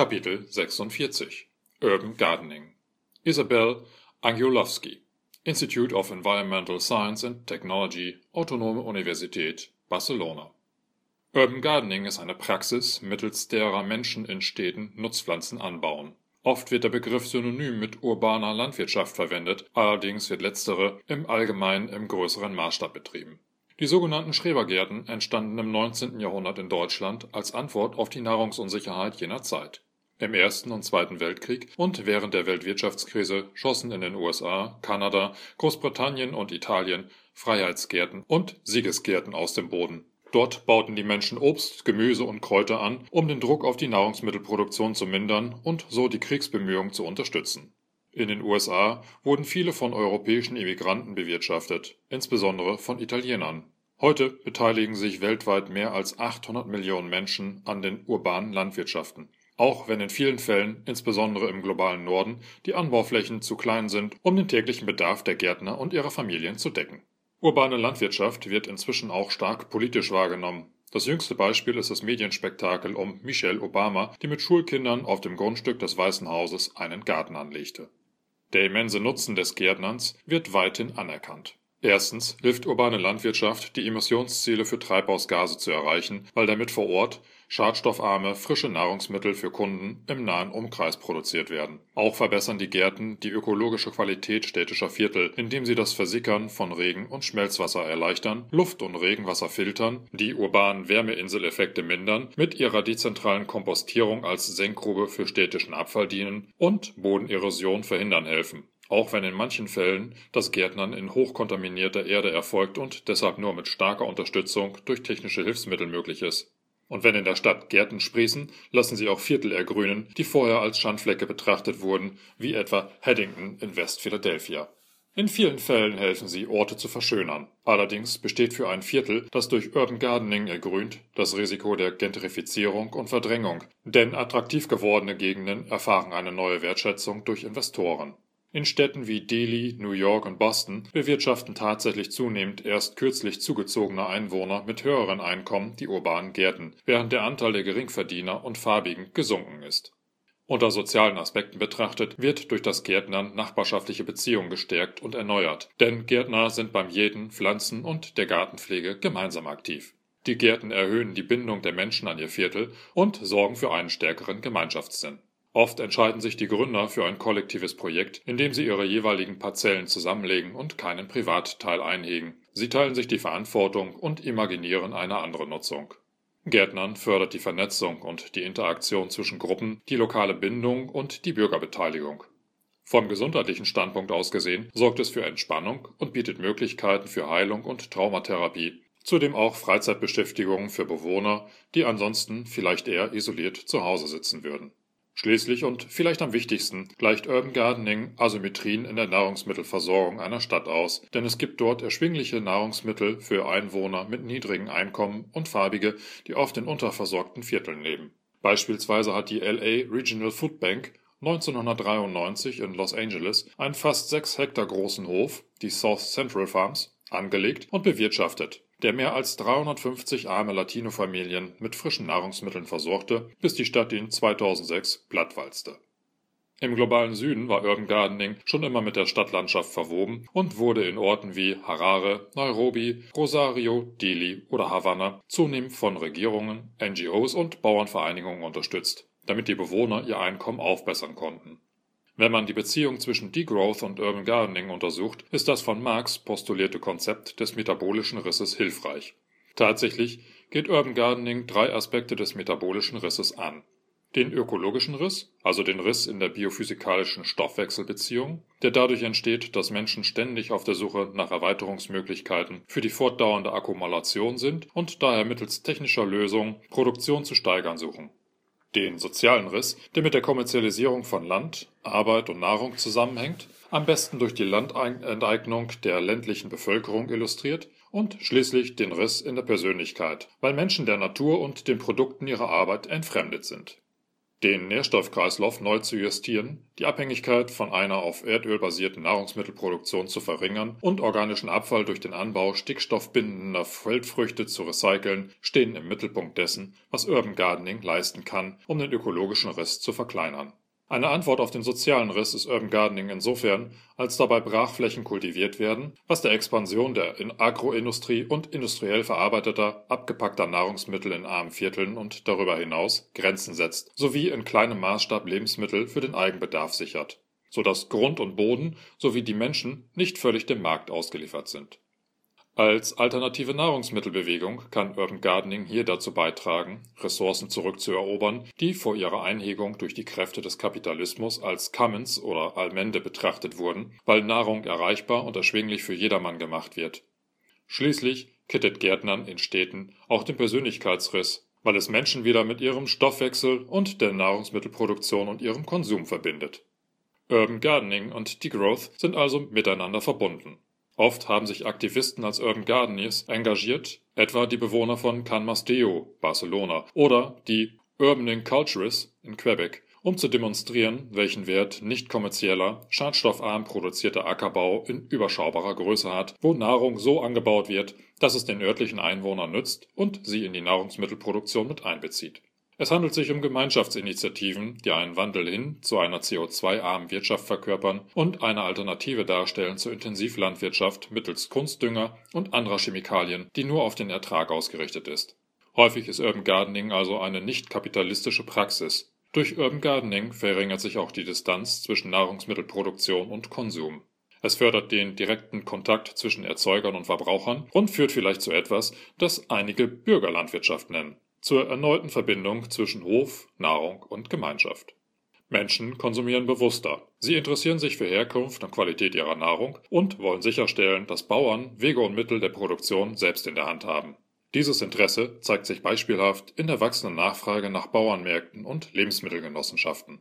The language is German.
Kapitel 46 Urban Gardening Isabel Angiolowski Institute of Environmental Science and Technology Autonome Universität Barcelona Urban Gardening ist eine Praxis, mittels derer Menschen in Städten Nutzpflanzen anbauen. Oft wird der Begriff synonym mit urbaner Landwirtschaft verwendet, allerdings wird letztere im Allgemeinen im größeren Maßstab betrieben. Die sogenannten Schrebergärten entstanden im 19. Jahrhundert in Deutschland als Antwort auf die Nahrungsunsicherheit jener Zeit. Im Ersten und Zweiten Weltkrieg und während der Weltwirtschaftskrise schossen in den USA, Kanada, Großbritannien und Italien Freiheitsgärten und Siegesgärten aus dem Boden. Dort bauten die Menschen Obst, Gemüse und Kräuter an, um den Druck auf die Nahrungsmittelproduktion zu mindern und so die Kriegsbemühungen zu unterstützen. In den USA wurden viele von europäischen Immigranten bewirtschaftet, insbesondere von Italienern. Heute beteiligen sich weltweit mehr als 800 Millionen Menschen an den urbanen Landwirtschaften auch wenn in vielen Fällen, insbesondere im globalen Norden, die Anbauflächen zu klein sind, um den täglichen Bedarf der Gärtner und ihrer Familien zu decken. Urbane Landwirtschaft wird inzwischen auch stark politisch wahrgenommen. Das jüngste Beispiel ist das Medienspektakel um Michelle Obama, die mit Schulkindern auf dem Grundstück des Weißen Hauses einen Garten anlegte. Der immense Nutzen des Gärtnerns wird weithin anerkannt. Erstens hilft urbane Landwirtschaft, die Emissionsziele für Treibhausgase zu erreichen, weil damit vor Ort schadstoffarme, frische Nahrungsmittel für Kunden im nahen Umkreis produziert werden. Auch verbessern die Gärten die ökologische Qualität städtischer Viertel, indem sie das Versickern von Regen- und Schmelzwasser erleichtern, Luft- und Regenwasser filtern, die urbanen Wärmeinseleffekte mindern, mit ihrer dezentralen Kompostierung als Senkgrube für städtischen Abfall dienen und Bodenerosion verhindern helfen auch wenn in manchen Fällen das Gärtnern in hochkontaminierter Erde erfolgt und deshalb nur mit starker Unterstützung durch technische Hilfsmittel möglich ist. Und wenn in der Stadt Gärten sprießen, lassen sie auch Viertel ergrünen, die vorher als Schandflecke betrachtet wurden, wie etwa Haddington in West Philadelphia. In vielen Fällen helfen sie, Orte zu verschönern. Allerdings besteht für ein Viertel, das durch Urban Gardening ergrünt, das Risiko der Gentrifizierung und Verdrängung, denn attraktiv gewordene Gegenden erfahren eine neue Wertschätzung durch Investoren. In Städten wie Delhi, New York und Boston bewirtschaften tatsächlich zunehmend erst kürzlich zugezogene Einwohner mit höheren Einkommen die urbanen Gärten, während der Anteil der Geringverdiener und Farbigen gesunken ist. Unter sozialen Aspekten betrachtet wird durch das Gärtnern nachbarschaftliche Beziehungen gestärkt und erneuert, denn Gärtner sind beim Jäten, Pflanzen und der Gartenpflege gemeinsam aktiv. Die Gärten erhöhen die Bindung der Menschen an ihr Viertel und sorgen für einen stärkeren Gemeinschaftssinn. Oft entscheiden sich die Gründer für ein kollektives Projekt, in dem sie ihre jeweiligen Parzellen zusammenlegen und keinen Privatteil einhegen. Sie teilen sich die Verantwortung und imaginieren eine andere Nutzung. Gärtnern fördert die Vernetzung und die Interaktion zwischen Gruppen, die lokale Bindung und die Bürgerbeteiligung. Vom gesundheitlichen Standpunkt aus gesehen sorgt es für Entspannung und bietet Möglichkeiten für Heilung und Traumatherapie, zudem auch Freizeitbeschäftigungen für Bewohner, die ansonsten vielleicht eher isoliert zu Hause sitzen würden. Schließlich und vielleicht am wichtigsten gleicht Urban Gardening Asymmetrien in der Nahrungsmittelversorgung einer Stadt aus, denn es gibt dort erschwingliche Nahrungsmittel für Einwohner mit niedrigen Einkommen und Farbige, die oft in unterversorgten Vierteln leben. Beispielsweise hat die LA Regional Food Bank 1993 in Los Angeles einen fast sechs Hektar großen Hof, die South Central Farms, angelegt und bewirtschaftet der mehr als 350 arme Latino-Familien mit frischen Nahrungsmitteln versorgte, bis die Stadt ihn 2006 plattwalzte. Im globalen Süden war Urban Gardening schon immer mit der Stadtlandschaft verwoben und wurde in Orten wie Harare, Nairobi, Rosario, Delhi oder Havanna zunehmend von Regierungen, NGOs und Bauernvereinigungen unterstützt, damit die Bewohner ihr Einkommen aufbessern konnten. Wenn man die Beziehung zwischen Degrowth und Urban Gardening untersucht, ist das von Marx postulierte Konzept des metabolischen Risses hilfreich. Tatsächlich geht Urban Gardening drei Aspekte des metabolischen Risses an. Den ökologischen Riss, also den Riss in der biophysikalischen Stoffwechselbeziehung, der dadurch entsteht, dass Menschen ständig auf der Suche nach Erweiterungsmöglichkeiten für die fortdauernde Akkumulation sind und daher mittels technischer Lösungen Produktion zu steigern suchen den sozialen Riss, der mit der Kommerzialisierung von Land, Arbeit und Nahrung zusammenhängt, am besten durch die Landenteignung der ländlichen Bevölkerung illustriert, und schließlich den Riss in der Persönlichkeit, weil Menschen der Natur und den Produkten ihrer Arbeit entfremdet sind. Den Nährstoffkreislauf neu zu justieren, die Abhängigkeit von einer auf Erdöl basierten Nahrungsmittelproduktion zu verringern und organischen Abfall durch den Anbau stickstoffbindender Feldfrüchte zu recyceln, stehen im Mittelpunkt dessen, was Urban Gardening leisten kann, um den ökologischen Riss zu verkleinern. Eine Antwort auf den sozialen Riss ist Urban Gardening insofern, als dabei Brachflächen kultiviert werden, was der Expansion der Agroindustrie und industriell verarbeiteter, abgepackter Nahrungsmittel in armen Vierteln und darüber hinaus Grenzen setzt, sowie in kleinem Maßstab Lebensmittel für den Eigenbedarf sichert, sodass Grund und Boden sowie die Menschen nicht völlig dem Markt ausgeliefert sind als alternative Nahrungsmittelbewegung kann Urban Gardening hier dazu beitragen, Ressourcen zurückzuerobern, die vor ihrer Einhegung durch die Kräfte des Kapitalismus als Commons oder Allmende betrachtet wurden, weil Nahrung erreichbar und erschwinglich für jedermann gemacht wird. Schließlich kittet Gärtnern in Städten auch den Persönlichkeitsriss, weil es Menschen wieder mit ihrem Stoffwechsel und der Nahrungsmittelproduktion und ihrem Konsum verbindet. Urban Gardening und Degrowth sind also miteinander verbunden Oft haben sich Aktivisten als Urban Gardeners engagiert, etwa die Bewohner von Can Masdeo (Barcelona) oder die Urbaning Culturists in Quebec, um zu demonstrieren, welchen Wert nicht-kommerzieller, schadstoffarm produzierter Ackerbau in überschaubarer Größe hat, wo Nahrung so angebaut wird, dass es den örtlichen Einwohnern nützt und sie in die Nahrungsmittelproduktion mit einbezieht es handelt sich um Gemeinschaftsinitiativen, die einen Wandel hin zu einer CO2-armen Wirtschaft verkörpern und eine Alternative darstellen zur Intensivlandwirtschaft mittels Kunstdünger und anderer Chemikalien, die nur auf den Ertrag ausgerichtet ist. Häufig ist Urban Gardening also eine nicht kapitalistische Praxis. Durch Urban Gardening verringert sich auch die Distanz zwischen Nahrungsmittelproduktion und Konsum. Es fördert den direkten Kontakt zwischen Erzeugern und Verbrauchern und führt vielleicht zu etwas, das einige Bürgerlandwirtschaft nennen zur erneuten Verbindung zwischen Hof, Nahrung und Gemeinschaft. Menschen konsumieren bewusster. Sie interessieren sich für Herkunft und Qualität ihrer Nahrung und wollen sicherstellen, dass Bauern Wege und Mittel der Produktion selbst in der Hand haben. Dieses Interesse zeigt sich beispielhaft in der wachsenden Nachfrage nach Bauernmärkten und Lebensmittelgenossenschaften